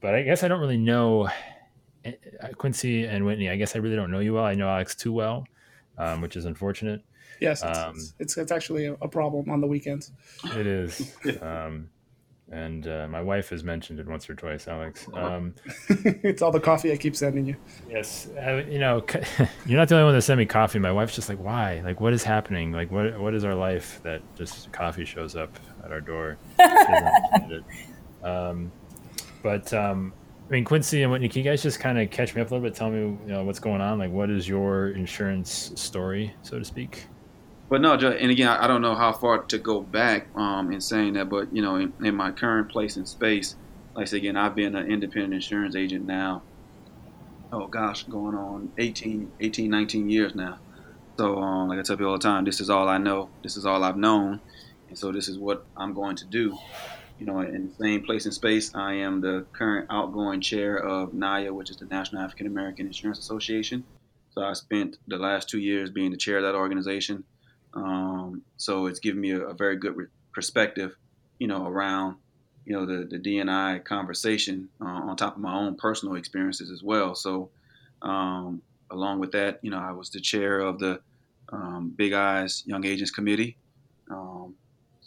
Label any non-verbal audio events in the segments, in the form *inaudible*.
but I guess I don't really know eh, Quincy and Whitney. I guess I really don't know you well. I know Alex too well, um, which is unfortunate. Yes, it's, um, it's, it's, it's, actually a, a, problem on the weekends. It is. *laughs* Um, and uh, my wife has mentioned it once or twice, Alex. *laughs* Um, it's all the coffee I keep sending you. Yes, uh, you know, *laughs* you're not the only one that sent me coffee. My wife's just like, why? Like, what is happening? Like, what what is our life that just coffee shows up at our door? um, but um, I mean, Quincy and Whitney, can you guys just kind of catch me up a little bit? Tell me, you know, what's going on? Like, what is your insurance story, so to speak? But no, and again, I don't know how far to go back um, in saying that, but you know, in, in my current place in space, like I said again, I've been an independent insurance agent now. Oh gosh, going on 18, 18 19 years now. So, um, like I tell people all the time, this is all I know. This is all I've known, and so this is what I'm going to do. You know, in the same place in space, I am the current outgoing chair of NIA, which is the National African American Insurance Association. So I spent the last two years being the chair of that organization. Um, so it's given me a, a very good re- perspective, you know, around you know the the DNI conversation uh, on top of my own personal experiences as well. So um, along with that, you know, I was the chair of the um, Big I's Young Agents Committee.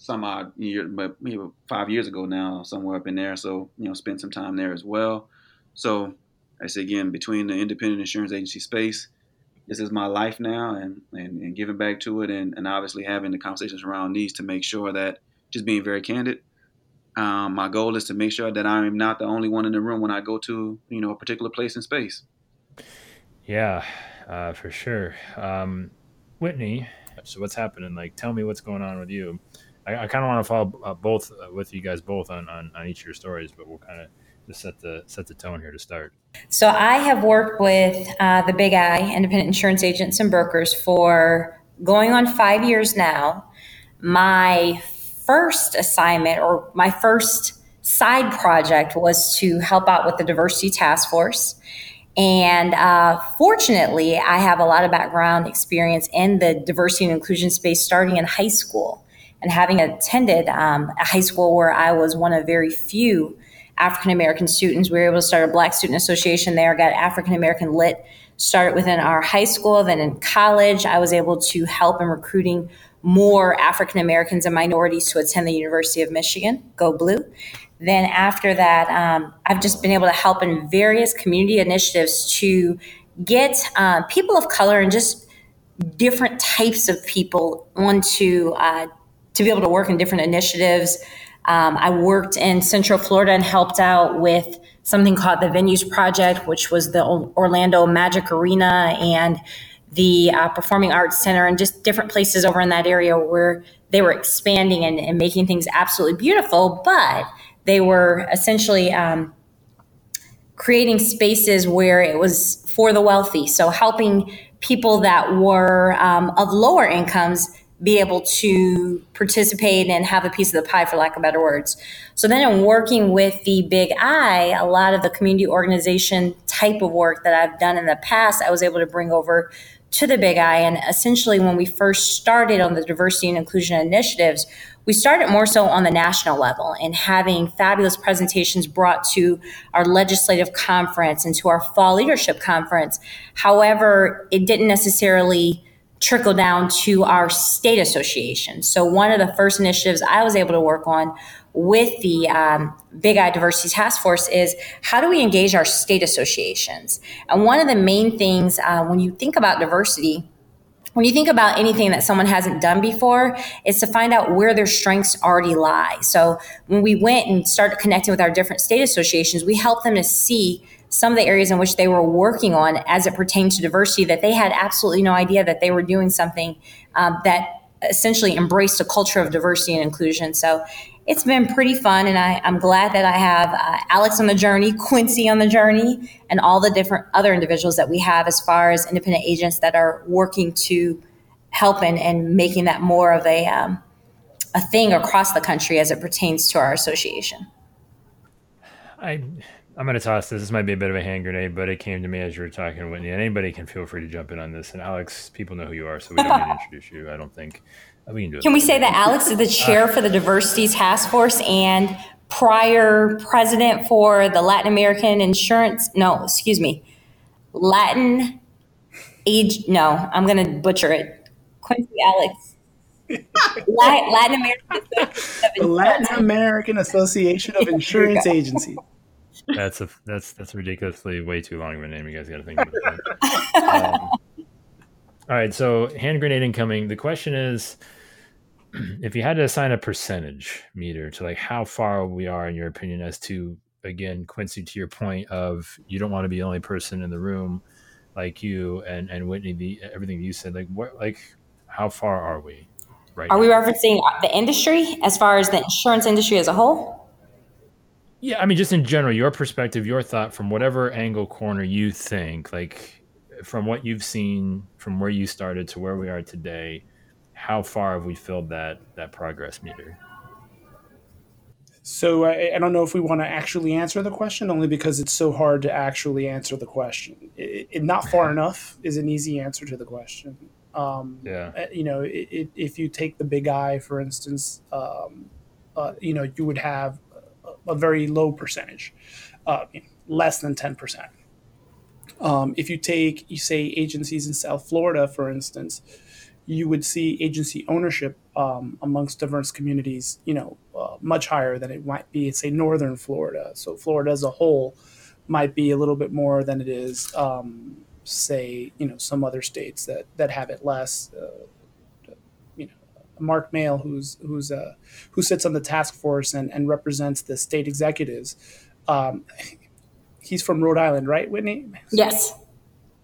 Some odd year, but maybe five years ago now, somewhere up in there. So you know, spent some time there as well. So I say again, between the independent insurance agency space this is my life now and, and, and giving back to it and, and obviously having the conversations around these to make sure that just being very candid um, my goal is to make sure that i'm not the only one in the room when i go to you know a particular place in space yeah uh, for sure um, whitney so what's happening like tell me what's going on with you i, I kind of want to follow uh, both uh, with you guys both on, on, on each of your stories but we'll kind of to set the set the tone here to start. So I have worked with uh, the Big I independent insurance agents and brokers for going on five years now. My first assignment or my first side project was to help out with the diversity task force. And uh, fortunately, I have a lot of background experience in the diversity and inclusion space starting in high school and having attended um, a high school where I was one of very few African American students. We were able to start a Black Student Association there, got African American Lit started within our high school. Then in college, I was able to help in recruiting more African Americans and minorities to attend the University of Michigan. Go Blue. Then after that, um, I've just been able to help in various community initiatives to get uh, people of color and just different types of people onto uh, to be able to work in different initiatives um, I worked in Central Florida and helped out with something called the Venues Project, which was the Orlando Magic Arena and the uh, Performing Arts Center and just different places over in that area where they were expanding and, and making things absolutely beautiful, but they were essentially um, creating spaces where it was for the wealthy. So helping people that were um, of lower incomes be able to participate and have a piece of the pie, for lack of better words. So then, in working with the Big I, a lot of the community organization type of work that I've done in the past, I was able to bring over to the Big I. And essentially, when we first started on the diversity and inclusion initiatives, we started more so on the national level and having fabulous presentations brought to our legislative conference and to our fall leadership conference. However, it didn't necessarily trickle down to our state association. So, one of the first initiatives I was able to work on with the um, Big I Diversity Task Force is how do we engage our state associations? And one of the main things uh, when you think about diversity, when you think about anything that someone hasn't done before, is to find out where their strengths already lie. So when we went and started connecting with our different state associations, we helped them to see some of the areas in which they were working on as it pertained to diversity that they had absolutely no idea that they were doing something um, that essentially embraced a culture of diversity and inclusion. So it's been pretty fun, and I, am glad that I have uh, Alex on the journey, *laughs* Quincy on the journey, and all the different other individuals that we have as far as independent agents that are working to help and, and making that more of a um, a thing across the country as it pertains to our association. I I'm going to toss this. This might be a bit of a hand grenade, but it came to me as you were talking, Whitney. And anybody can feel free to jump in on this. And Alex, people know who you are, so we don't need to introduce you. I don't think. Uh, we can do it. Can we say that Alex is the uh, chair for the diversity task force and prior president for the Latin American insurance? No, excuse me, Latin age. No, I'm going to butcher it. Quincy Alex. Latin, Latin American the *laughs* Latin American Association of Insurance Agencies. That's a that's that's ridiculously way too long of a name. You guys got to think about that. *laughs* Um, all right, so hand grenade incoming. The question is, *clears throat* if you had to assign a percentage meter to like how far we are, in your opinion, as to again, Quincy, to your point of you don't want to be the only person in the room, like you and and Whitney, the everything you said, like what, like how far are we? Right. Are now? we referencing the industry as far as the insurance industry as a whole? Yeah, I mean, just in general, your perspective, your thought from whatever angle corner you think, like from what you've seen from where you started to where we are today, how far have we filled that that progress meter? So I, I don't know if we want to actually answer the question, only because it's so hard to actually answer the question. It, it, not far *laughs* enough is an easy answer to the question. Um, yeah. Uh, you know, it, if you take the Big I, for instance, um, uh, you know, you would have a, very low percentage, uh, less than ten percent um, if you take, you say, agencies in South Florida, for instance, you would see agency ownership um, amongst diverse communities, you know, uh, much higher than it might be, say, Northern Florida. So Florida as a whole might be a little bit more than it is, um, say, you know, some other states that that have it less. Uh, Mark Mail, who's who's uh, who sits on the task force and, and represents the state executives. Um, he's from Rhode Island, right, Whitney? Yes.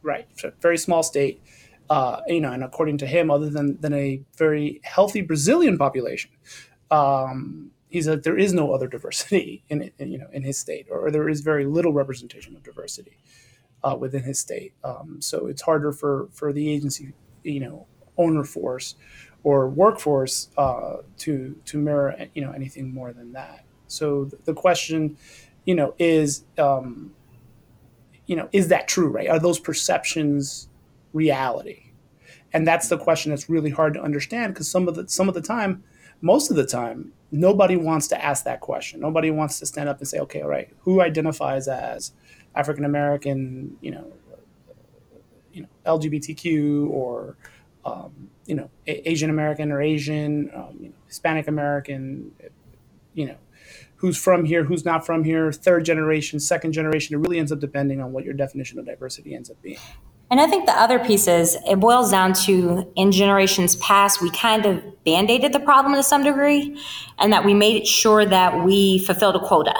Right. So very small state. Uh, you know, and according to him, other than than a very healthy Brazilian population, um, he's like there is no other diversity in, in, you know in his state, or there is very little representation of diversity uh, within his state. Um, so it's harder for for the agency, you know, owner force or workforce uh, to to mirror you know anything more than that. So the question you know, is um, you know, is that true, right? Are those perceptions reality? And that's the question that's really hard to understand because some of the some of the time, most of the time, nobody wants to ask that question. Nobody wants to stand up and say, okay, all right, who identifies as African American, you know, you know, LGBTQ or um, you know, Asian American or Asian, um, you know, Hispanic American, you know, who's from here, who's not from here, third generation, second generation. It really ends up depending on what your definition of diversity ends up being. And I think the other piece is it boils down to in generations past, we kind of band aided the problem to some degree, and that we made it sure that we fulfilled a quota.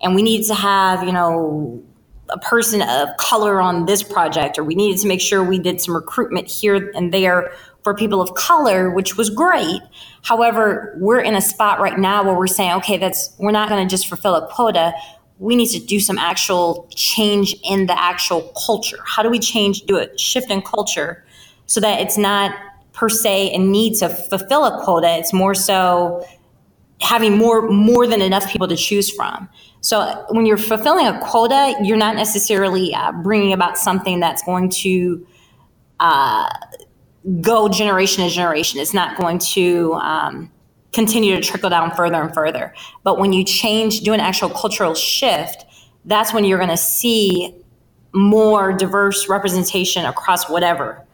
And we needed to have, you know, a person of color on this project, or we needed to make sure we did some recruitment here and there for people of color, which was great. However, we're in a spot right now where we're saying, okay, that's we're not going to just fulfill a quota. We need to do some actual change in the actual culture. How do we change, do a shift in culture so that it's not per se a need to fulfill a quota. It's more so having more more than enough people to choose from. So when you're fulfilling a quota, you're not necessarily uh, bringing about something that's going to uh, go generation to generation. It's not going to um, continue to trickle down further and further. But when you change, do an actual cultural shift, that's when you're going to see more diverse representation across whatever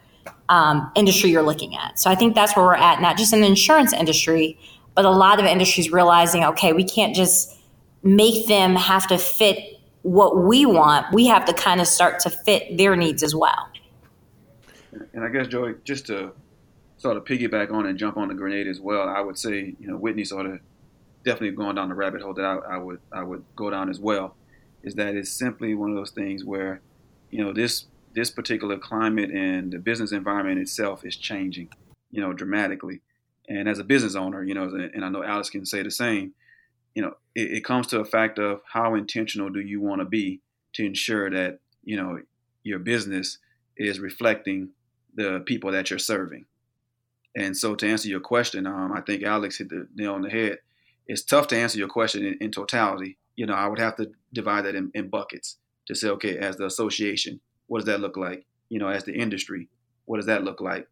um, industry you're looking at. So I think that's where we're at, not just in the insurance industry, but a lot of industries realizing, okay, we can't just make them have to fit what we want. We have to kind of start to fit their needs as well. And I guess Joey, just to sort of piggyback on and jump on the grenade as well, I would say, you know, Whitney sort of definitely going down the rabbit hole that I, I would I would go down as well. Is that it's simply one of those things where, you know, this this particular climate and the business environment itself is changing, you know, dramatically. And as a business owner, you know, and I know Alex can say the same, you know, it, it comes to a fact of how intentional do you want to be to ensure that, you know, your business is reflecting the people that you're serving. And so, to answer your question, um, I think Alex hit the nail on the head. It's tough to answer your question in, in totality. You know, I would have to divide that in, in, buckets to say, okay, as the association, what does that look like? You know, as the industry, what does that look like?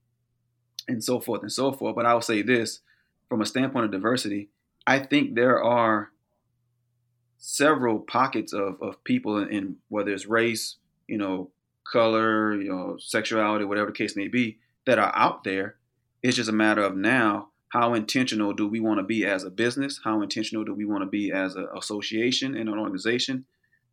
and so forth and so forth. But I will say this from a standpoint of diversity, I think there are several pockets of, of people in, in whether it's race, you know, color, you know, sexuality, whatever the case may be, that are out there. It's just a matter of now how intentional do we want to be as a business? How intentional do we want to be as an association and an organization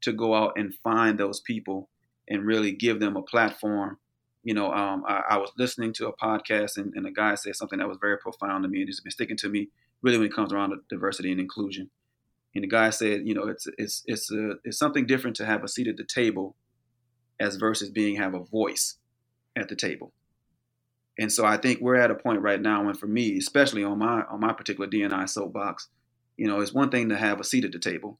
to go out and find those people and really give them a platform? You know, um, I, I, was listening to a podcast and, and a guy said something that was very profound to me and it's been sticking to me really when it comes around to diversity and inclusion. And the guy said, you know, it's it's it's a, it's something different to have a seat at the table as versus being have a voice at the table. And so I think we're at a point right now when for me, especially on my on my particular DNI soapbox, you know, it's one thing to have a seat at the table,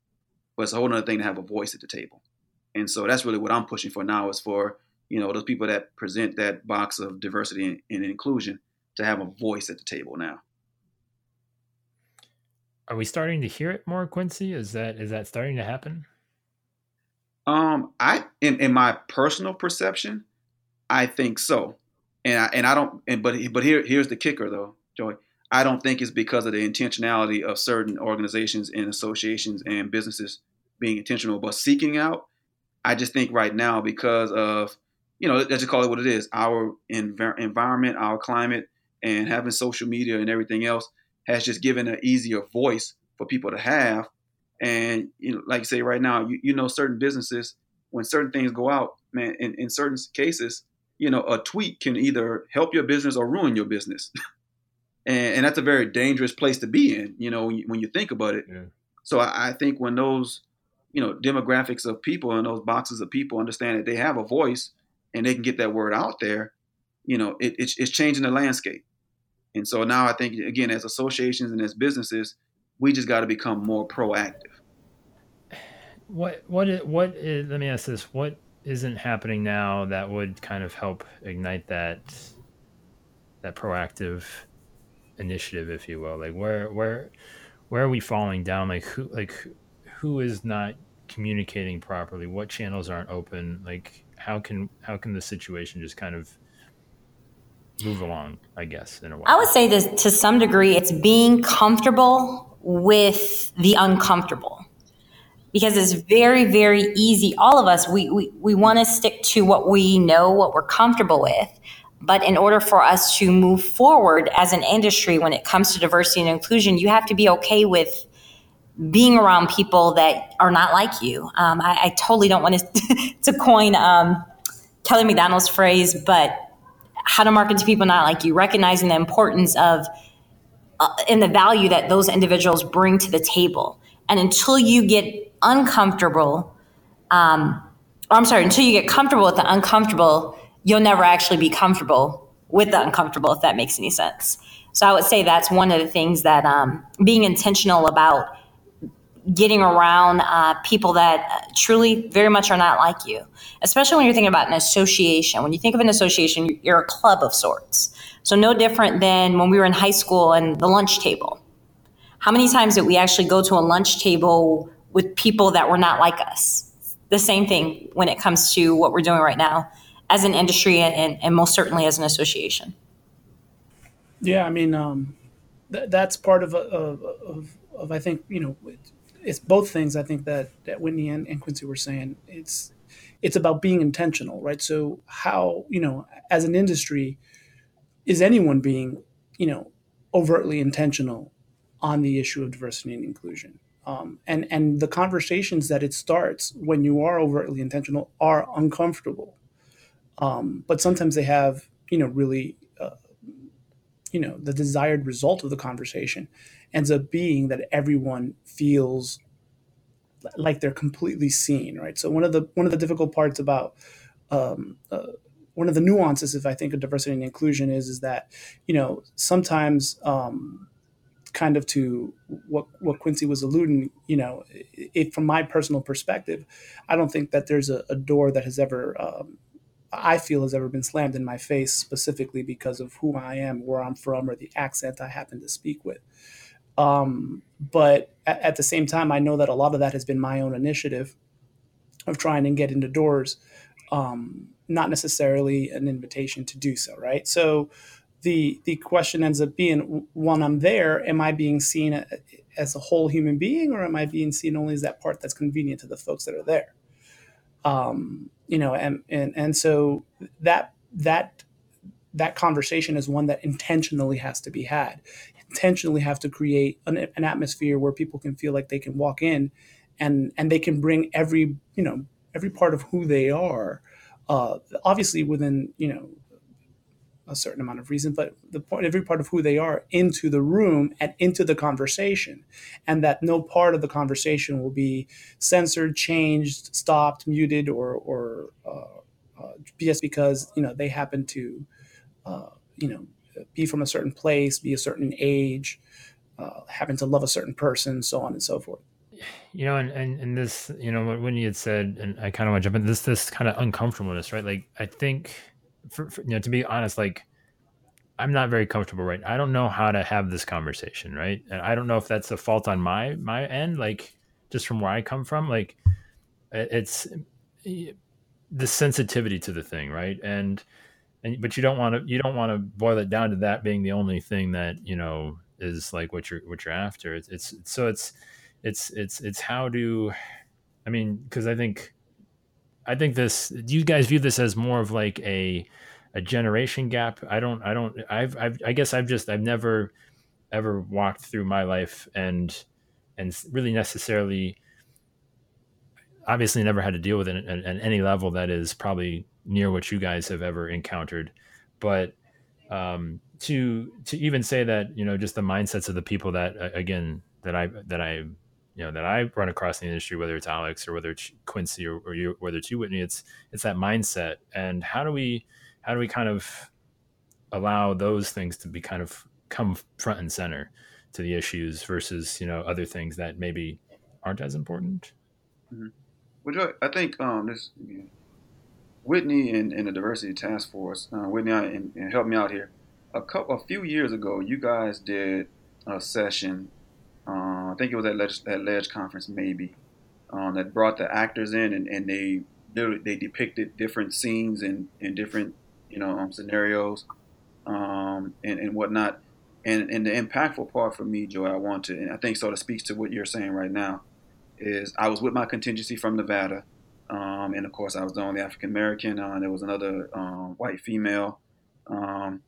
but it's a whole other thing to have a voice at the table. And so that's really what I'm pushing for now is for, you know, those people that present that box of diversity and, and inclusion to have a voice at the table now. Are we starting to hear it more, Quincy? Is that is that starting to happen? Um, I in, in my personal perception, I think so and I, and I don't and but but here here's the kicker though, Joey. I don't think it's because of the intentionality of certain organizations and associations and businesses being intentional but seeking out. I just think right now because of you know let's just call it what it is our env- environment, our climate, and having social media and everything else has just given an easier voice for people to have. And you know, like you say right now, you, you know certain businesses when certain things go out, man, in, in certain cases, you know, a tweet can either help your business or ruin your business. *laughs* and, and, that's a very dangerous place to be in, you know, when you, when you think about it. Yeah. So I, I, think when those, you know, demographics of people and those boxes of people understand that they have a voice and they can get that word out there, you know, it, it's, it's changing the landscape. And so now I think, again, as associations and as businesses, we just got to become more proactive. What, what, what, is, let me ask this. What isn't happening now that would kind of help ignite that that proactive initiative if you will? Like where where where are we falling down? Like who like who is not communicating properly? What channels aren't open? Like how can how can the situation just kind of move along i guess in a way? I would say this to some degree it's being comfortable with the uncomfortable because it's very, very easy. All of us, we, we, we want to stick to what we know, what we're comfortable with. But in order for us to move forward as an industry when it comes to diversity and inclusion, you have to be okay with being around people that are not like you. Um, I, I, totally don't want to, *laughs* to coin um, Kelly McDonald's phrase, but how to market to people not like you, recognizing the importance of uh, and the value that those individuals bring to the table. And until you get uncomfortable, um, I'm sorry, until you get comfortable with the uncomfortable, you'll never actually be comfortable with the uncomfortable, if that makes any sense. So I would say that's one of the things that um, being intentional about getting around uh, people that truly very much are not like you, especially when you're thinking about an association. When you think of an association, you're a club of sorts. So no different than when we were in high school and the lunch table. How many times did we actually go to a lunch table with people that were not like us? The same thing when it comes to what we're doing right now as an industry and, and most certainly as an association. Yeah, I mean, um, th- that's part of, of, of, of, I think, you know, it's both things I think that, that Whitney and, and Quincy were saying. It's, it's about being intentional, right? So how, you know, as an industry, is anyone being, you know, overtly intentional on the issue of diversity and inclusion. Um, and and the conversations that it starts when you are overtly intentional are uncomfortable, um, but sometimes they have you know really uh, you know the desired result of the conversation ends up being that everyone feels like they're completely seen, right? So one of the one of the difficult parts about um, uh, one of the nuances, if I think of diversity and inclusion, is is that you know sometimes um, kind of to what what Quincy was alluding, you know, it, from my personal perspective, I don't think that there's a, a door that has ever um, I feel has ever been slammed in my face specifically because of who I am, where I'm from, or the accent I happen to speak with. Um, but at, at, the same time, I know that a lot of that has been my own initiative of trying to get into doors, um, not necessarily an invitation to do so, right? So the the question ends up being when I'm there, am I being seen as a whole human being, or am I being seen only as that part that's convenient to the folks that are there? Um, you know, and and and so that that that conversation is one that intentionally has to be had. Intentionally have to create an, an atmosphere where people can feel like they can walk in, and and they can bring every you know every part of who they are. Uh, obviously, within you know a certain amount of reason, but the point, every part of who they are into the room and into the conversation, and that no part of the conversation will be censored, changed, stopped, muted, or or uh, uh, just because you know they happen to, uh, you know, be from a certain place, be a certain age, uh, happen to love a certain person, so on and so forth. You know, and, and, and this, you know, when you had said, and I kind of want to jump in this, this kind of uncomfortableness, right? Like, I think for, for, you know, to be honest, like I'm not very comfortable right. I don't know how to have this conversation, right? And I don't know if that's a fault on my my end, like just from where I come from, like it's the sensitivity to the thing, right? And and but you don't want to you don't want to boil it down to that being the only thing that you know is like what you're what you're after. It's, it's so it's it's it's it's how do I mean because I think I think this. Do you guys view this as more of like a a generation gap? I don't. I don't. I've. I've I guess I've just. I've never ever walked through my life and and really necessarily obviously never had to deal with it at, at, any level that is probably near what you guys have ever encountered but um, to to even say that you know just the mindsets of the people that again that i that i you know that I run across in the industry, whether it's Alex or whether it's Quincy or, or you, whether it's you, Whitney, it's it's that mindset. And how do we how do we kind of allow those things to be kind of come front and center to the issues versus you know other things that maybe aren't as important? Mm-hmm. Well, I think um, this Whitney and, and, the diversity task force, uh, Whitney and, and help me out here. A couple, a few years ago, you guys did a session uh, I think it was at Ledge, that Ledge conference maybe um, that brought the actors in and, and they they depicted different scenes and, and different you know um, scenarios um, and, and whatnot. And, and the impactful part for me, Joy, I want to, and I think sort of speaks to what you're saying right now, is I was with my contingency from Nevada. Um, and of course, I was the only African American. Uh, there was another um, white female. Um,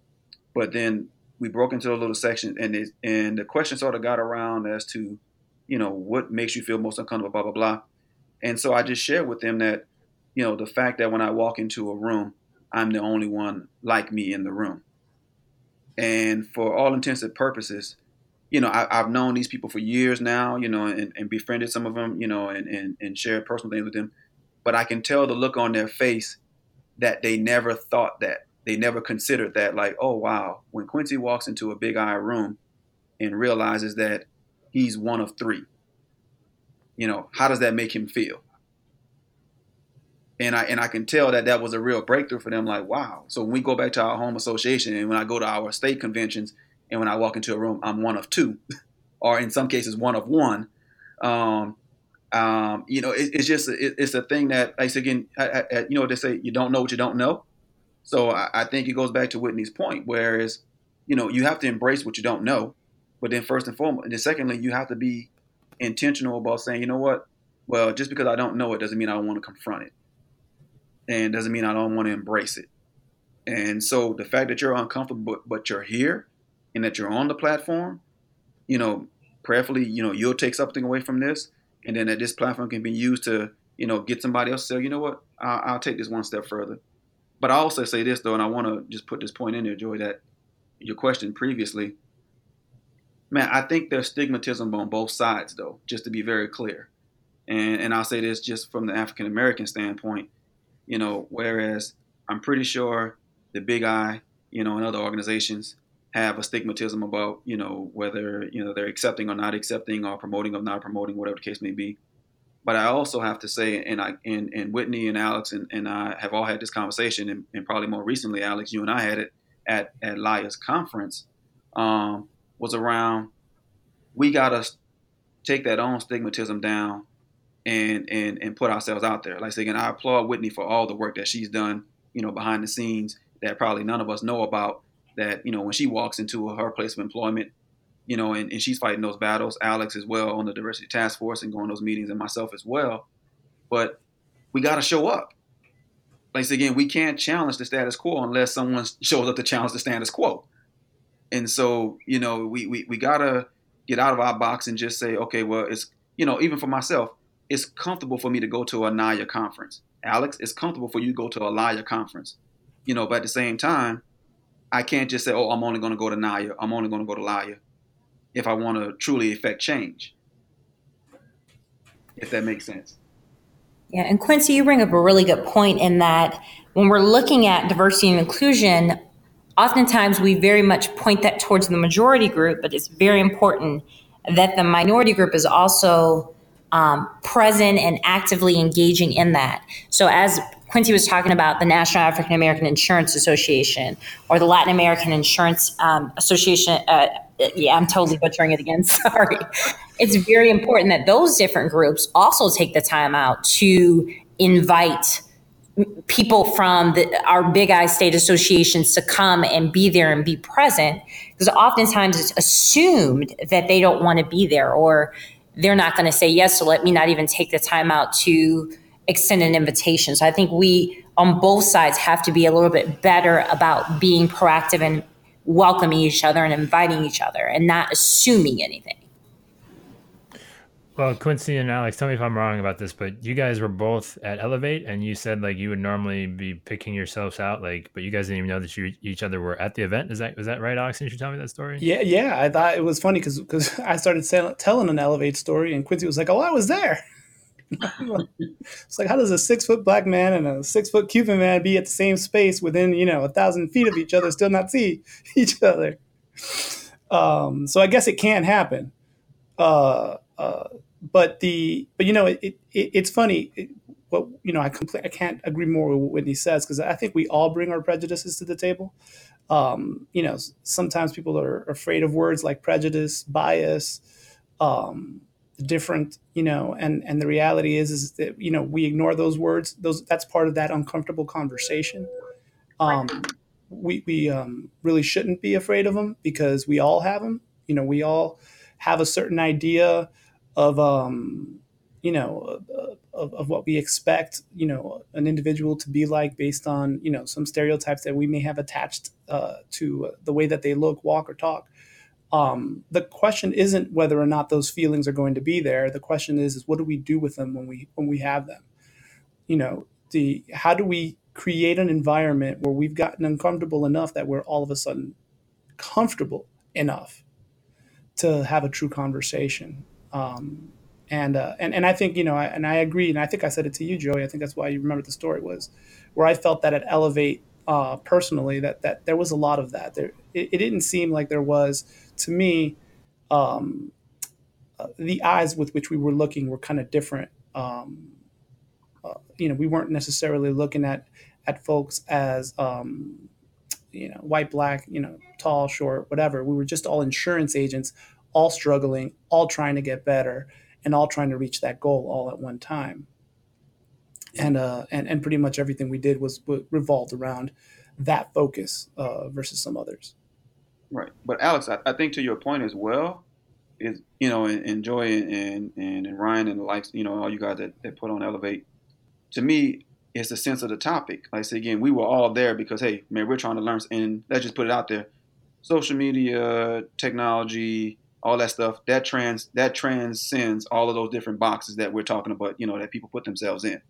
but then we broke into a little section, and it, and the question sort of got around as to, you know, what makes you feel most uncomfortable, blah blah blah. And so I just shared with them that, you know, the fact that when I walk into a room, I'm the only one like me in the room. And for all intents and purposes, you know, I, have known these people for years now, you know, and, and befriended some of them, you know, and, and, and shared personal things with them. But I can tell the look on their face that they never thought that they never considered that like oh wow when quincy walks into a Big I room and realizes that he's one of three you know how does that make him feel? And i and i can tell that that was a real breakthrough for them like wow. So when we go back to our home association and when i go to our state conventions and when i walk into a room i'm one of two *laughs* or in some cases one of one. Um, um, you know, it, it's just it, it's a thing that, like again, I, I, you know, they say you don't know what you don't know. So I, I think it goes back to Whitney's point, whereas, you know, you have to embrace what you don't know, but then first and foremost, and then secondly, you have to be intentional about saying, you know what, well, just because I don't know it doesn't mean I don't want to confront it, and doesn't mean I don't want to embrace it. And so the fact that you're uncomfortable, but, but you're here, and that you're on the platform, you know, prayerfully, you know, you'll take something away from this, and then that this platform can be used to, you know, get somebody else to say, you know what, I'll, I'll take this one step further but I also say this though, and I want to just put this point in there, Joy, that your question previously, man, I think there's stigmatism on both sides though, just to be very clear. And and I'll say this just from the African American standpoint, you know, whereas I'm pretty sure the Big I, you know, and other organizations have a stigmatism about, you know, whether, you know, they're accepting or not accepting or promoting or not promoting, whatever the case may be. But I also have to say, and I and, and Whitney and Alex and, and I have all had this conversation, and, and probably more recently, Alex, you and I had it at at LIA's conference, um, was around we gotta take that own stigmatism down and and and put ourselves out there. Like again, I applaud Whitney for all the work that she's done, you know, behind the scenes that probably none of us know about. that you know when she walks into her place of employment, you know, and, and she's fighting those battles. Alex as well on the diversity task force and going to those meetings, and myself as well. But we got to show up. Like again, we can't challenge the status quo unless someone shows up to challenge the status quo. And so, you know, we, we, we got to get out of our box and just say, okay, well, it's, you know, even for myself, it's comfortable for me to go to a NIA conference. Alex, it's comfortable for you to go to a LIA conference. You know, but at the same time, I can't just say, oh, I'm only going to go to NIA. I'm only going to go to LIA if I want to truly affect change. If that makes sense. Yeah, and Quincy, you bring up a really good point in that when we're looking at diversity and inclusion, oftentimes we very much point that towards the majority group, but it's very important that the minority group is also um, present and actively engaging in that. So, as Quincy was talking about the National African American Insurance Association or the Latin American Insurance um, Association, uh, yeah, I'm totally butchering it again. *laughs* Sorry. It's very important that those different groups also take the time out to invite people from the, our Big I state associations to come and be there and be present because oftentimes it's assumed that they don't want to be there or they're not going to say yes so let me not even take the time out to extend an invitation so i think we on both sides have to be a little bit better about being proactive and welcoming each other and inviting each other and not assuming anything well, Quincy and Alex, tell me if I'm wrong about this, but you guys were both at Elevate, and you said like you would normally be picking yourselves out, like, but you guys didn't even know that you each other were at the event. Is that was that right, Alex? Did you should tell me that story? Yeah, yeah. I thought it was funny because because I started telling an Elevate story, and Quincy was like, "Oh, I was there." *laughs* it's like how does a six foot black man and a six foot Cuban man be at the same space within you know a thousand feet of each other, still not see *laughs* each other? Um, so I guess it can happen. Uh, uh, but the but you know it, it it's funny. It, what you know I compl- I can't agree more with what Whitney says because I think we all bring our prejudices to the table. Um, you know, sometimes people are afraid of words like prejudice, bias, um, different. You know, and and the reality is is that you know we ignore those words. Those that's part of that uncomfortable conversation. Um, we we um, really shouldn't be afraid of them because we all have them. You know, we all have a certain idea of um, you know of, of what we expect you know an individual to be like based on you know some stereotypes that we may have attached uh, to the way that they look walk or talk um, the question isn't whether or not those feelings are going to be there the question is is what do we do with them when we when we have them you know the how do we create an environment where we've gotten uncomfortable enough that we're all of a sudden comfortable enough to have a true conversation um, and, uh, and and I think you know, I, and I agree, and I think I said it to you, Joey. I think that's why you remember the story was where I felt that at Elevate uh, personally that that there was a lot of that. There, it, it didn't seem like there was to me. Um, uh, the eyes with which we were looking were kind of different. Um, uh, you know, we weren't necessarily looking at at folks as um, you know white, black, you know, tall, short, whatever. We were just all insurance agents all struggling, all trying to get better, and all trying to reach that goal all at one time. And uh, and and pretty much everything we did was, revolved around that focus uh, versus some others. Right, but Alex, I, I, think to your point as well is you know, and, Joy and, and and Ryan and the likes, you know, all you guys that, that put on Elevate. To me, it's the sense of the topic. Like I say again, we were all there because hey, man, we're trying to learn, and let's just put it out there: social media, technology, all that stuff that trans that transcends all of those different boxes that we're talking about you know that people put themselves in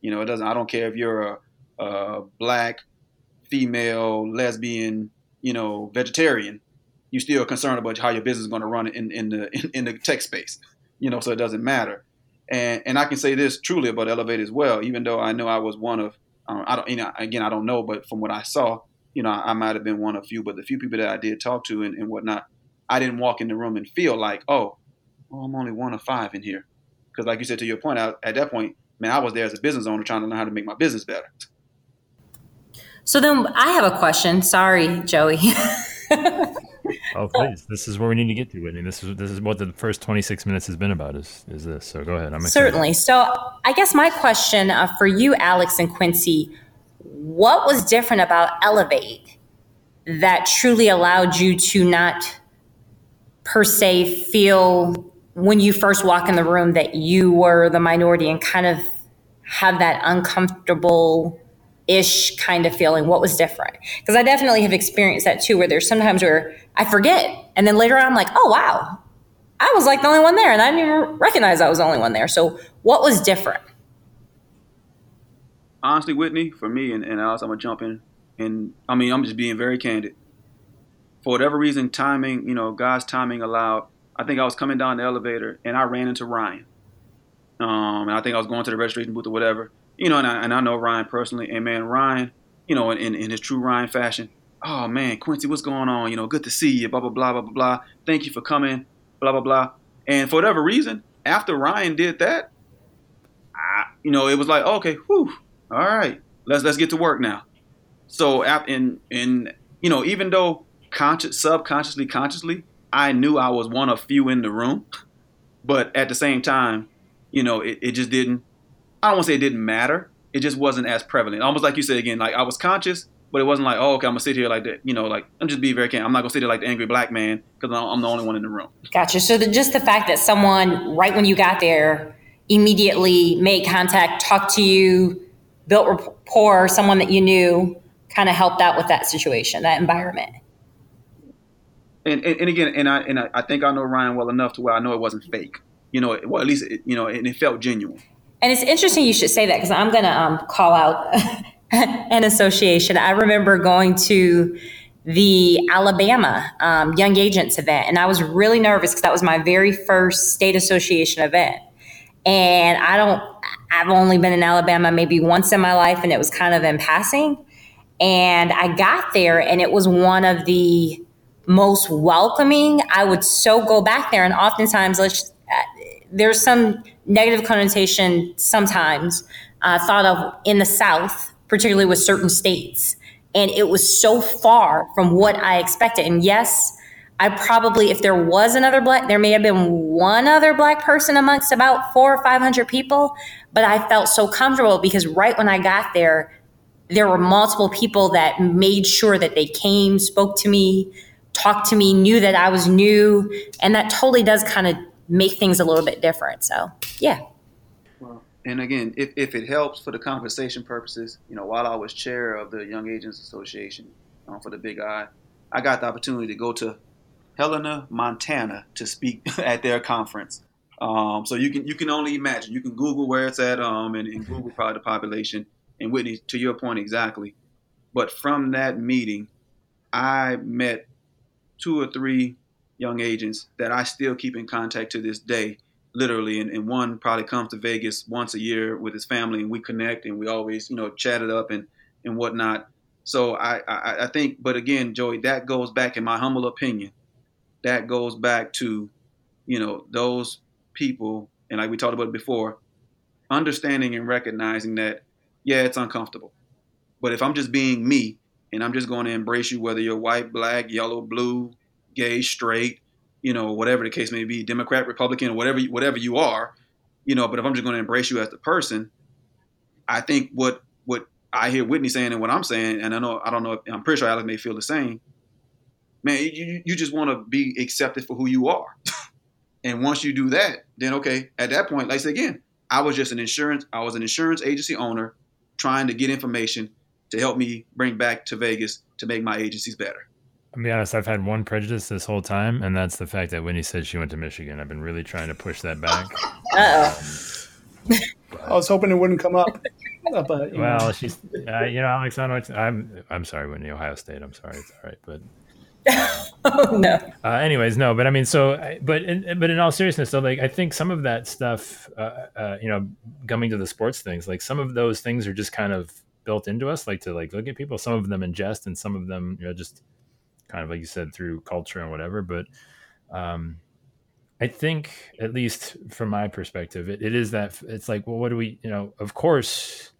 you know it doesn't i don't care if you're a, a black female lesbian you know vegetarian you still concerned about how your business is going to run in, in the in, in, the tech space you know so it doesn't matter and and i can say this truly about elevate as well even though i know i was one of um, i don't you know again i don't know but from what i saw you know i, I might have been one of few but the few people that i did talk to and, and whatnot I didn't walk in the room and feel like, oh, well, I'm only one of five in here. Because, like you said, to your point, I, at that point, man, I was there as a business owner trying to learn how to make my business better. So then I have a question. Sorry, Joey. *laughs* oh, please. This is where we need to get to, Whitney. This is this is what the first 26 minutes has been about is, is this. So go ahead. I'm excited. Certainly. So I guess my question uh, for you, Alex and Quincy, what was different about Elevate that truly allowed you to not per se feel when you first walk in the room that you were the minority and kind of have that uncomfortable ish kind of feeling what was different? Because i definitely have experienced that too where there's sometimes where i forget and then later on i'm like oh wow. I was like the only one there and i didn't even recognize i was the only one there. So what was different? Honestly whitney for me and, and alex i'm gonna jump in and i mean i'm just being very candid. For whatever reason timing you know god's timing allowed i think i was coming down the elevator and i ran into ryan um, and i think i was going to the registration booth or whatever you know, and I, and I know Ryan personally, and man, Ryan, you know, in, in his true Ryan fashion, oh man, Quincy, what's going on? You know, good to see you, blah, blah, blah, blah, blah. Thank you for coming, blah, blah, blah. And for whatever reason, after Ryan did that, I, you know, it was like, okay, whew, all right, let's let's get to work now. So, in in you know, even though conscious, subconsciously, consciously, I knew I was one of few in the room, but at the same time, you know, it, it just didn't I don't want to say it didn't matter. It just wasn't as prevalent. Almost like you said again, like I was conscious, but it wasn't like, oh, okay, I'm gonna sit here like that. You know, like I'm just being very careful. I'm not gonna sit here like the angry black man because I'm the only one in the room. Gotcha. So the, just the fact that someone right when you got there immediately made contact, talked to you, built rapport, someone that you knew, kind of helped out with that situation, that environment. And, and, and again, and I and I, think I know Ryan well enough to where I know it wasn't fake. You know, well at least it, you know, and it felt genuine. And it's interesting you should say that because I'm going to um, call out *laughs* an association. I remember going to the Alabama um, Young Agents event, and I was really nervous because that was my very first state association event. And I don't, I've only been in Alabama maybe once in my life, and it was kind of in passing. And I got there, and it was one of the most welcoming. I would so go back there, and oftentimes, let's, uh, there's some negative connotation sometimes uh, thought of in the South, particularly with certain states. And it was so far from what I expected. And yes, I probably, if there was another black, there may have been one other black person amongst about four or 500 people, but I felt so comfortable because right when I got there, there were multiple people that made sure that they came, spoke to me, talked to me, knew that I was new. And that totally does kind of make things a little bit different. So, yeah. Well, and again, if, if it helps for the conversation purposes, you know, while I was chair of the Young Agents Association um, for the Big Eye, I got the opportunity to go to Helena, Montana, to speak *laughs* at their conference. Um, so you can you can only imagine. You can Google where it's at, um, and, and Google probably the population. And Whitney, to your point exactly. But from that meeting, I met two or three young agents that I still keep in contact to this day, literally. And, and, one probably comes to Vegas once a year with his family, and we connect, and we always, you know, chat it up and and whatnot. So I, I, I think, but again, Joey, that goes back, in my humble opinion, that goes back to, you know, those people, and like we talked about before, understanding and recognizing that, yeah, it's uncomfortable, but if I'm just being me and I'm just going to embrace you, whether you're white, black, yellow, blue, gay, straight, you know, whatever the case may be, Democrat, Republican, whatever whatever you are, you know. But if I'm just going to embrace you as the person, I think what what I hear Whitney saying and what I'm saying, and I know I don't know, if, I'm pretty sure Alex may feel the same. Man, you you just want to be accepted for who you are, *laughs* and once you do that, then okay, at that point, like I said again, I was just an insurance, I was an insurance agency owner trying to get information to help me bring back to Vegas to make my agencies better. I'll be honest, I've had one prejudice this whole time, and that's the fact that Whitney said she went to Michigan. I've been really trying to push that back. *laughs* Um, I was hoping it wouldn't come up. Uh, but, well, know. she's, uh, you know, Alex, I know I'm, I'm sorry, Whitney, Ohio State. I'm sorry. It's all right. But, *laughs* oh, no. Uh, anyways, no, but I mean, so, but, in, but in all seriousness, so like, I think some of that stuff, uh, uh, you know, coming to the sports things, like some of those things are just kind of built into us, like to like look at people, some of them ingest, and some of them, you know, just, kind of like you said through culture and whatever. But um, I think, at least from my perspective, it, it is that it's like, well, what do we, you know, of course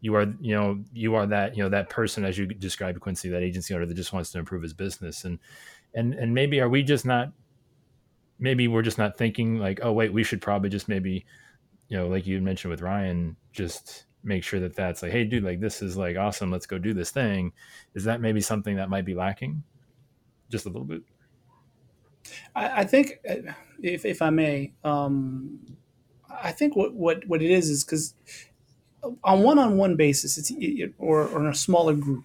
you are, you know, you are that, you know, that person, as you described Quincy, that agency owner that just wants to improve his business. And, and, and maybe are we just not, maybe we're just not thinking like, oh, wait, we should probably just maybe, you know, like you mentioned with Ryan, just make sure that that's like, hey, dude, like this is like awesome. Let's go do this thing. Is that maybe something that might be lacking, just a little bit? I, I think, uh, if if I may, um, I think what what what it is is because on one-on-one basis, it's or, or in a smaller group,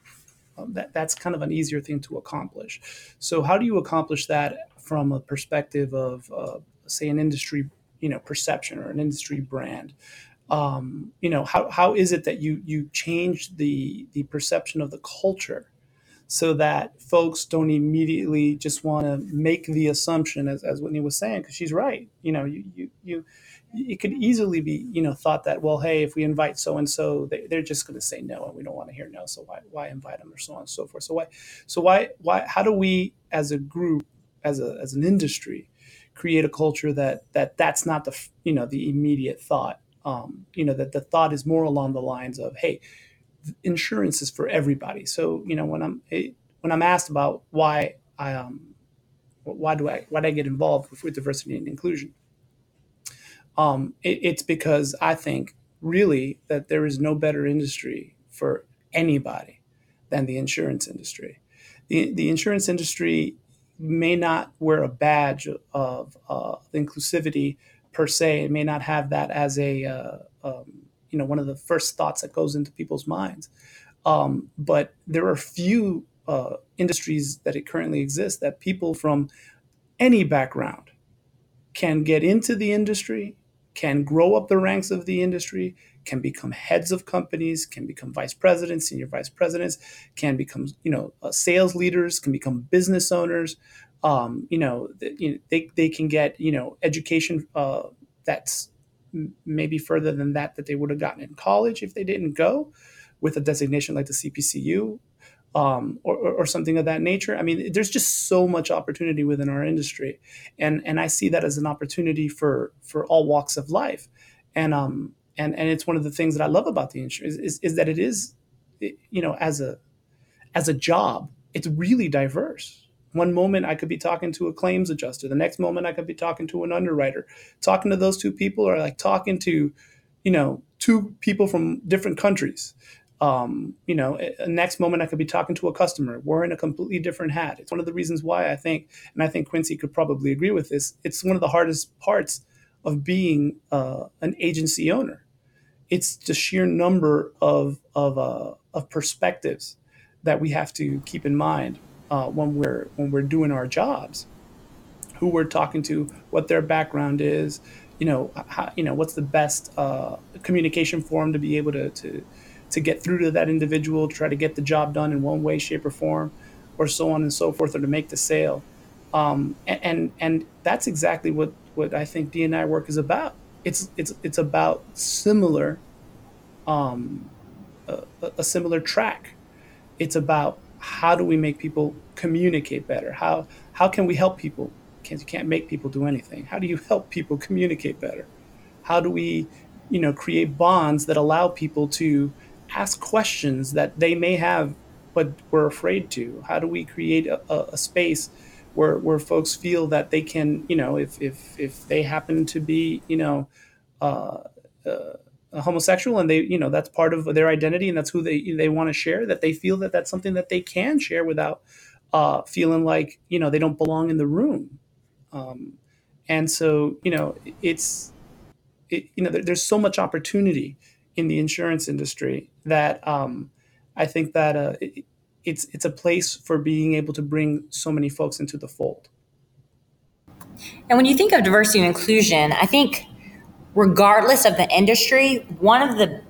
um, that that's kind of an easier thing to accomplish. So how do you accomplish that from a perspective of, uh, say, an industry, you know, perception or an industry brand? Um, you know, how, how is it that you you change the the perception of the culture so that folks don't immediately just want to make the assumption, as, as Whitney was saying, because she's right. You know, you you you it could easily be you know thought that well hey if we invite so and so they're just going to say no and we don't want to hear no so why why invite them or so on and so forth so why so why why how do we as a group as a as an industry create a culture that that that's not the you know the immediate thought um, you know that the thought is more along the lines of hey insurance is for everybody so you know when i'm when i'm asked about why i um why do i why do i get involved with, with diversity and inclusion um, it, it's because I think really that there is no better industry for anybody than the insurance industry. The, the insurance industry may not wear a badge of uh, inclusivity per se. It may not have that as a uh, um, you know one of the first thoughts that goes into people's minds. Um, but there are few uh, industries that it currently exists that people from any background can get into the industry can grow up the ranks of the industry, can become heads of companies, can become vice presidents, senior vice presidents, can become you know uh, sales leaders, can become business owners. Um, you know, the, you know, they they can get you know education uh, that's maybe further than that that they would have gotten in college if they didn't go with a designation like the CPCU um, or, or, something of that nature. I mean, there's just so much opportunity within our industry, and and I see that as an opportunity for for all walks of life, and um and and it's one of the things that I love about the insurance is, is that it is, you know, as a as a job, it's really diverse. One moment I could be talking to a claims adjuster, the next moment I could be talking to an underwriter. Talking to those two people are like talking to, you know, two people from different countries um, you know, next moment I could be talking to a customer wearing a completely different hat. It's one of the reasons why I think, and I think Quincy could probably agree with this. It's one of the hardest parts of being uh, an agency owner. It's the sheer number of of, uh, of perspectives that we have to keep in mind uh, when we're when we're doing our jobs. Who we're talking to, what their background is, you know, how, you know, what's the best uh, communication form to be able to to to get through to that individual, to try to get the job done in one way, shape, or form, or so on and so forth, or to make the sale. Um, and, and, and that's exactly what what I think D&I work is about. It's it's it's about similar, um, a, a similar track. It's about how do we make people communicate better? How how can we help people? Can't you can't make people do anything. How do you help people communicate better? How do we, you know, create bonds that allow people to ask questions that they may have but we're afraid to? How do we create a, a, space where, where folks feel that they can, you know, if, if, if they happen to be, you know, uh, uh, homosexual and they, you know, that's part of their identity and that's who they, they want to share, that they feel that that's something that they can share without uh, feeling like, you know, they don't belong in the room. Um, and so, you know, it's, it, you know, there, there's so much opportunity in the insurance industry that um, I think that uh, it, it's it's a place for being able to bring so many folks into the fold. And when you think of diversity and inclusion, I think regardless of the industry, one of the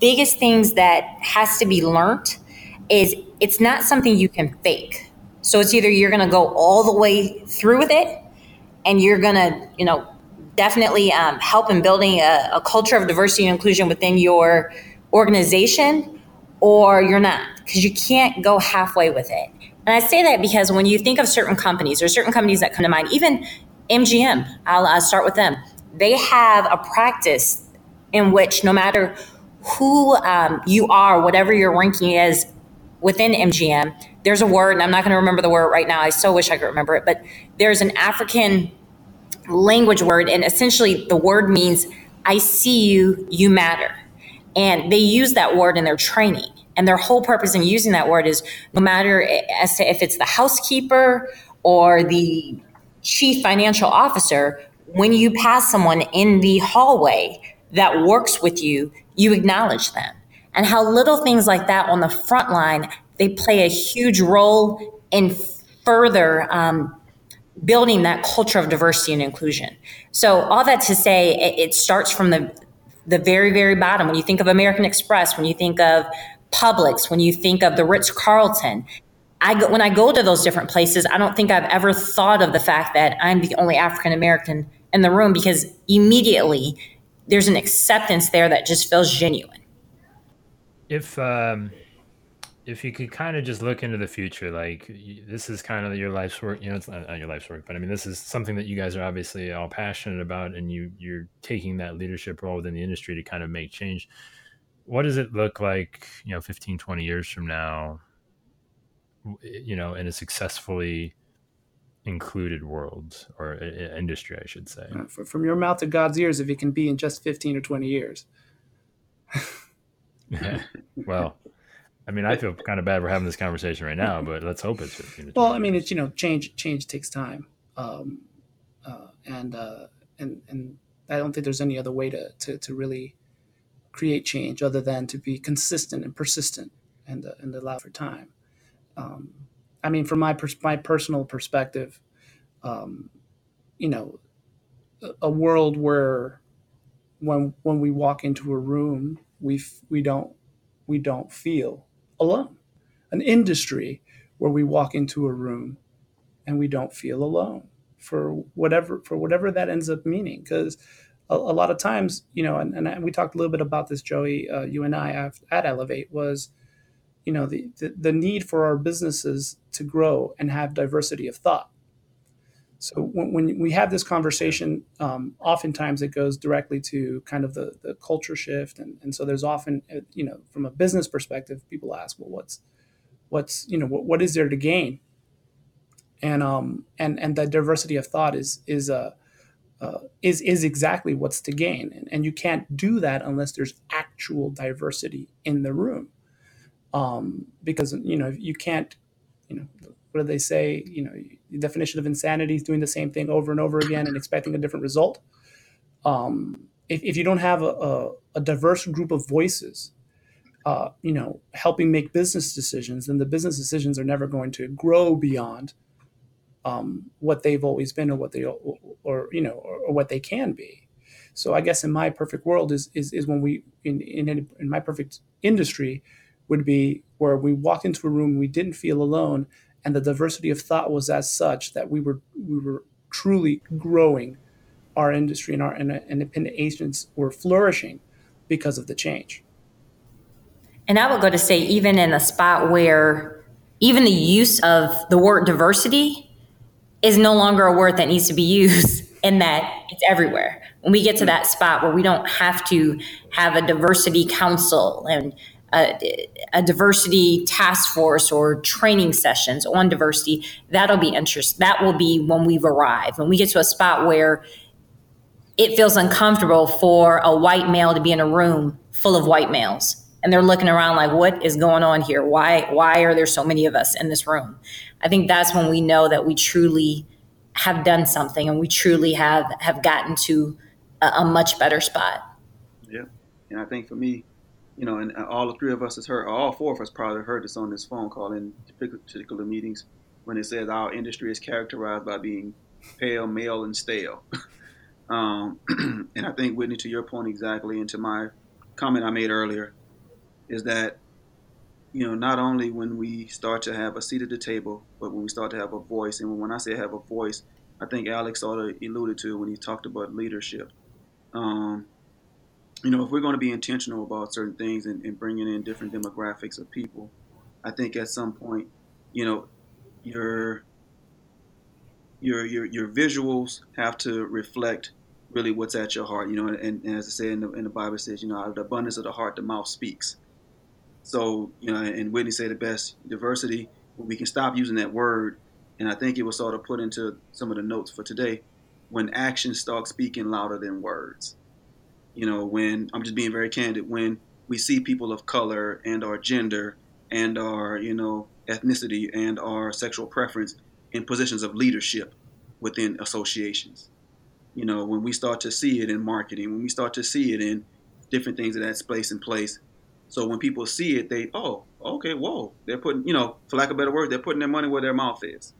biggest things that has to be learned is it's not something you can fake. So it's either you're going to go all the way through with it and you're going to, you know, definitely um, help in building a, a culture of diversity and inclusion within your organization or you're not because you can't go halfway with it. And I say that because when you think of certain companies, are certain companies that come to mind, even MGM, I'll, I'll start with them. They have a practice in which no matter who um, you are, whatever your ranking is within MGM, there's a word, and I'm not going to remember the word right now. I so wish I could remember it, but there's an African language word, and essentially the word means I see you, you matter. And they use that word in their training. And their whole purpose in using that word is no matter as to if it's the housekeeper or the chief financial officer, when you pass someone in the hallway that works with you, you acknowledge them. And how little things like that on the front line, they play a huge role in further um, building that culture of diversity and inclusion. So all that to say, it, it starts from the the very very bottom. When you think of American Express, when you think of Publix, when you think of the Ritz Carlton, I go, when I go to those different places, I don't think I've ever thought of the fact that I'm the only African American in the room because immediately there's an acceptance there that just feels genuine. If um, if you could kind of just look into the future, like this is kind of your life's work, you know, it's not, your life's work, but I mean, this is something that you guys are obviously all passionate about, and you you're taking that leadership role within the industry to kind of make change. What does it look like, you know, 15, 20 years from now, you know, in a successfully included world or industry, I should say? Uh, from your mouth to God's ears, if it can be in just 15 or 20 years. *laughs* well, I mean, I feel kind of bad we're having this conversation right now, but let's hope it's. 15 well, I mean, it's you know, change change takes time, um, uh, and uh, and and I don't think there's any other way to to, to really create change other than to be consistent and persistent and uh, and allow for time. Um, I mean, from my pers- my personal perspective, um, you know, a, world where when when we walk into a room, we f- we don't we don't feel alone. An industry where we walk into a room and we don't feel alone for whatever for whatever that ends up meaning. Because a, a, lot of times, you know, and, and we talked a little bit about this, Joey, uh, you and I at Elevate was, you know, the, the the need for our businesses to grow and have diversity of thought. So when, when, we have this conversation, um, oftentimes it goes directly to kind of the, the culture shift, and, and so there's often, uh, you know, from a business perspective, people ask, well, what's what's you know what, what is there to gain? And um and and that diversity of thought is is uh, uh, is is exactly what's to gain, and, and you can't do that unless there's actual diversity in the room, um, because you know you can't, you know, what do they say? You know, the definition of insanity is doing the same thing over and over again and expecting a different result. Um, if, if you don't have a, a, a diverse group of voices, uh, you know, helping make business decisions, then the business decisions are never going to grow beyond um, what they've always been, or what they, or, or you know, or, or, what they can be. So I guess in my perfect world is is, is when we in, in in my perfect industry would be where we walked into a room, we didn't feel alone, and the diversity of thought was as such that we were we were truly growing our industry and our and independent agents were flourishing because of the change. And I would go to say, even in a spot where even the use of the word diversity is no longer a word that needs to be used, *laughs* in that it's everywhere. When we get to that spot where we don't have to have a diversity council and a, a, diversity task force or training sessions on diversity, that'll be interest. That will be when we've arrived. When we get to a spot where it feels uncomfortable for a white male to be in a room full of white males and they're looking around like what is going on here why why are there so many of us in this room i think that's when we know that we truly have done something and we truly have have gotten to a, a much better spot yeah and i think for me you know, and all the three of us has heard, all four of us probably heard this on this phone call in particular meetings when it says our industry is characterized by being pale, male, and stale. *laughs* um, *clears throat* and I think, Whitney, to your point exactly, and to my comment I made earlier, is that, you know, not only when we start to have a seat at the table, but when we start to have a voice. And when I say have a voice, I think Alex sort of alluded to when he talked about leadership. Um, you know, if we're going to be intentional about certain things and, and, bringing in different demographics of people, I think at some point, you know, your your your your visuals have to reflect really what's at your heart. You know, and, and as I say in the, in the Bible, says, you know, out of the abundance of the heart, the mouth speaks. So, you know, and Whitney said the best diversity. We can stop using that word, and I think it was sort of put into some of the notes for today. When actions start speaking louder than words you know, when I'm just being very candid, when we see people of color and our gender and our you know ethnicity and our sexual preference in positions of leadership within associations. You know, when we start to see it in marketing, when we start to see it in different things that that's place in place. So when people see it, they oh okay whoa they're putting you know for lack of a better word they're putting their money where their mouth is.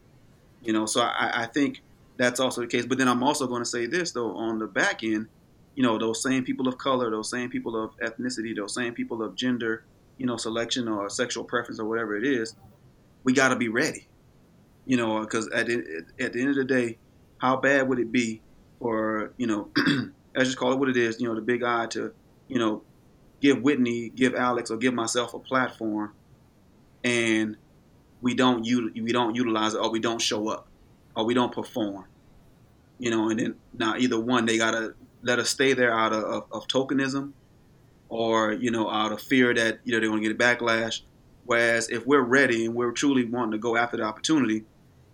You know, so I, I think that's also the case. But then I'm also going to say this though on the back end, you know, those same people of color, those same people of ethnicity, those same people of gender, you know, selection or sexual preference or whatever it is, we got to be ready. You know, because at the, at the end of the day, how bad would it be for you know, *clears throat* let's just call it what it is, you know, the Big I to, you know, give Whitney, give Alex, or give myself a platform, and we don't we don't utilize it, or we don't show up, or we don't perform. You know, and then now either one, they gotta let us stay there out of, of, of tokenism, or you know, out of fear that you know they're gonna get a backlash. Whereas if we're ready and we're truly wanting to go after the opportunity,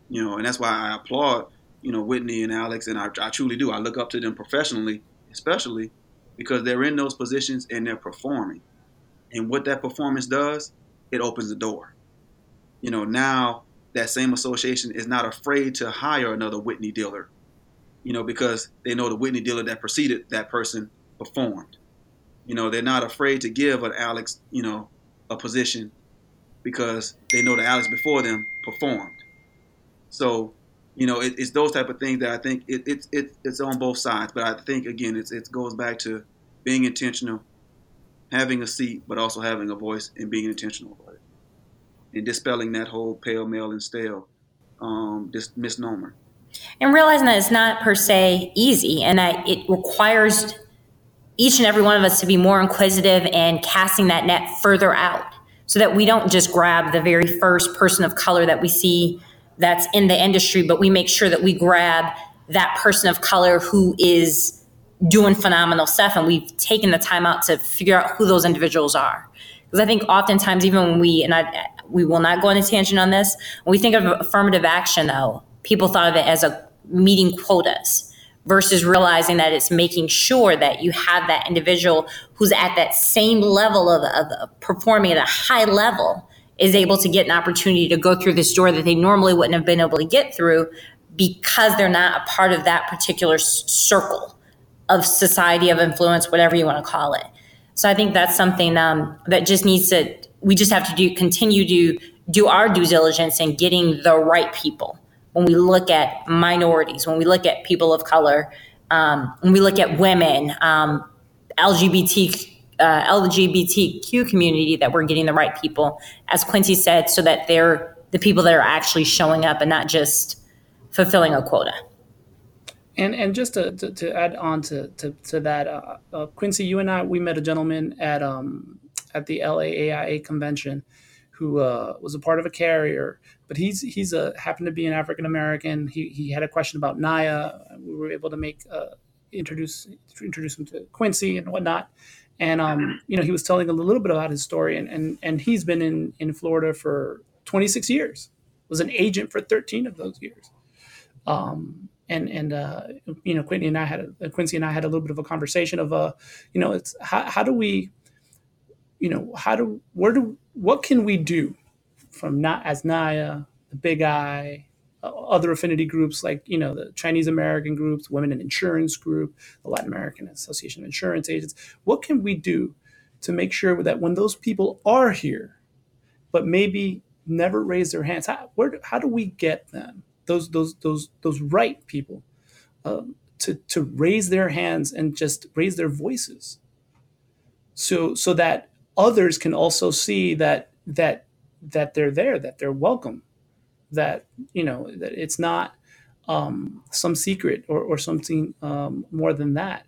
you know, and that's why I applaud, you know, Whitney and Alex, and I, I truly do. I look up to them professionally, especially because they're in those positions and they're performing. And what that performance does, it opens the door. You know, now that same association is not afraid to hire another Whitney dealer, you know, because they know the Whitney dealer that preceded that person performed. You know, they're not afraid to give an Alex, you know, a position because they know the Alex before them performed. So, you know, it, it's those type of things that I think it, it, it, it's on both sides. But I think again, it's, it goes back to being intentional, having a seat, but also having a voice and being intentional about it, and dispelling that whole pale, male, and stale um, this misnomer. And realizing that it's not per se easy, and that it requires each and every one of us to be more inquisitive and casting that net further out so that we don't just grab the very first person of color that we see that's in the industry, but we make sure that we grab that person of color who is doing phenomenal stuff and we've taken the time out to figure out who those individuals are. Because I think oftentimes, even when we, and I, we will not go on a tangent on this, when we think of affirmative action, though, people thought of it as a meeting quotas versus realizing that it's making sure that you have that individual who's at that same level of, of, performing at a high level is able to get an opportunity to go through this door that they normally wouldn't have been able to get through because they're not a part of that particular circle of society of influence whatever you want to call it. So i think that's something um, that just needs to we just have to do continue to do our due diligence in getting the right people when we look at minorities, when we look at people of color, um, when we look at women, um, LGBT, uh, LGBTQ community, that we're getting the right people, as Quincy said, so that they're the people that are actually showing up and not just fulfilling a quota. And and just to, to, to add on to to, to that, uh, uh, Quincy, you and I we met a gentleman at um at the LAAIA convention who uh, was a part of a carrier but he's he's a happened to be an African American. He he had a question about Naya. We were able to make uh, introduce introduce him to Quincy and whatnot. And um, you know, he was telling a little bit about his story, and and and he's been in in Florida for 26 years. Was an agent for 13 of those years. Um, and and uh, you know, Quincy and I had a, Quincy and I had a little bit of a conversation of uh, you know, it's how how do we, you know, how do where do what can we do from not as Naya, the Big uh, other affinity groups like you know the Chinese American groups, Women in Insurance Group, the Latin American Association of Insurance Agents. What can we do to make sure that when those people are here, but maybe never raise their hands, how, where, how do we get them those those those those right people um, to to raise their hands and just raise their voices, so so that others can also see that that that they're there, that they're welcome, that you know that it's not um, some secret or, or something um, more than that.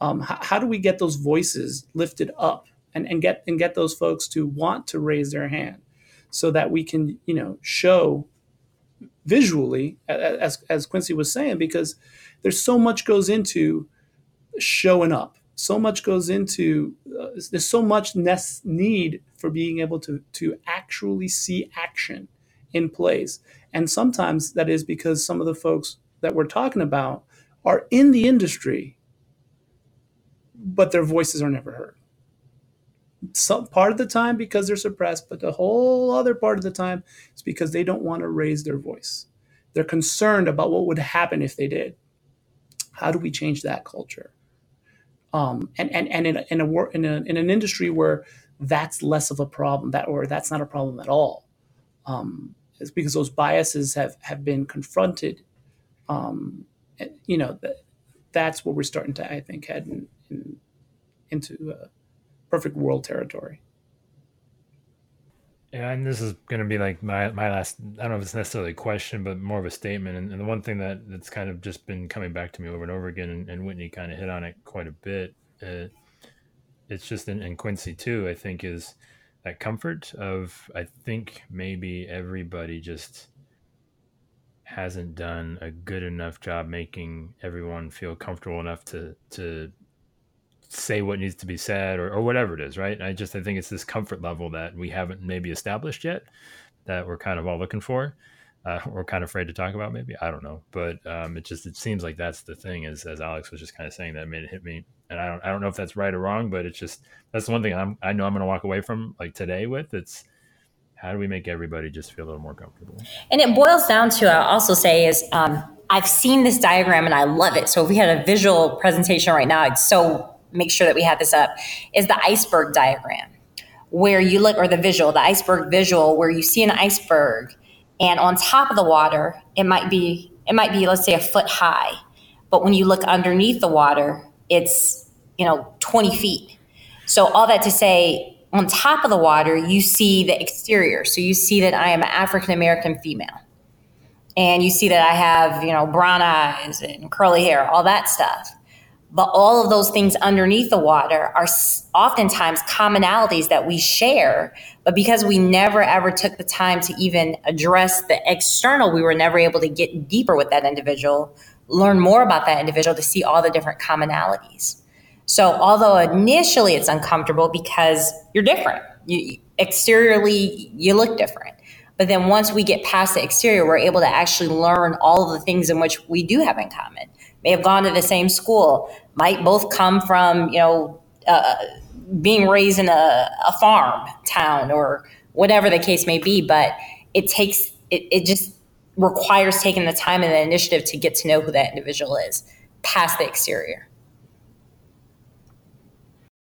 Um, how, how, do we get those voices lifted up and, and get and get those folks to want to raise their hand so that we can you know show visually as as Quincy was saying because there's so much goes into showing up so much goes into uh, there's so much need for being able to to actually see action in place and sometimes that is because some of the folks that we're talking about are in the industry but their voices are never heard some part of the time because they're suppressed, but the whole other part of the time is because they don't want to raise their voice. They're concerned about what would happen if they did. How do we change that culture? Um, and and and in in a in in an industry where that's less of a problem, that or that's not a problem at all, um, it's because those biases have have been confronted. Um, you know, that, that's what we're starting to, I think, head in, in, into uh, perfect world territory. Yeah, and this is going to be like my my last. I don't know if it's necessarily a question, but more of a statement. And, and the one thing that that's kind of just been coming back to me over and over again, and, and Whitney kind of hit on it quite a bit. Uh, it's just in, in Quincy too. I think is that comfort of I think maybe everybody just hasn't done a good enough job making everyone feel comfortable enough to to say what needs to be said or, or whatever it is, right? I just I think it's this comfort level that we haven't maybe established yet that we're kind of all looking for. Uh, *laughs* we're kind of afraid to talk about maybe I don't know, but um, it just it seems like that's the thing is as Alex was just kind of saying that made it hit me, and I don't I don't know if that's right or wrong, but it's just that's the one thing I'm I know I'm going to walk away from like today with it's how do we make everybody just feel a little more comfortable? And it boils down to I'll also say is um, I've seen this diagram and I love it. So if we had a visual presentation right now, I'd so make sure that we have this up, is the iceberg diagram, where you look, or the visual, the iceberg visual, where you see an iceberg, and on top of the water, it might be, it might be, let's say, a foot high, but when you look underneath the water, it's you know 20 feet. So all that to say, on top of the water, you see the exterior. So you see that I am an African American female. And you see that I have, you know, brown eyes and curly hair, all that stuff. But all of those things underneath the water are oftentimes commonalities that we share. But because we never ever took the time to even address the external, we were never able to get deeper with that individual, learn more about that individual to see all the different commonalities. So, although initially it's uncomfortable because you're different, you, exteriorly you look different. But then once we get past the exterior, we're able to actually learn all of the things in which we do have in common may have gone to the same school, might both come from, you know, uh, being raised in a, a farm town or whatever the case may be. But it takes, it, it just requires taking the time and the initiative to get to know who that individual is past the exterior.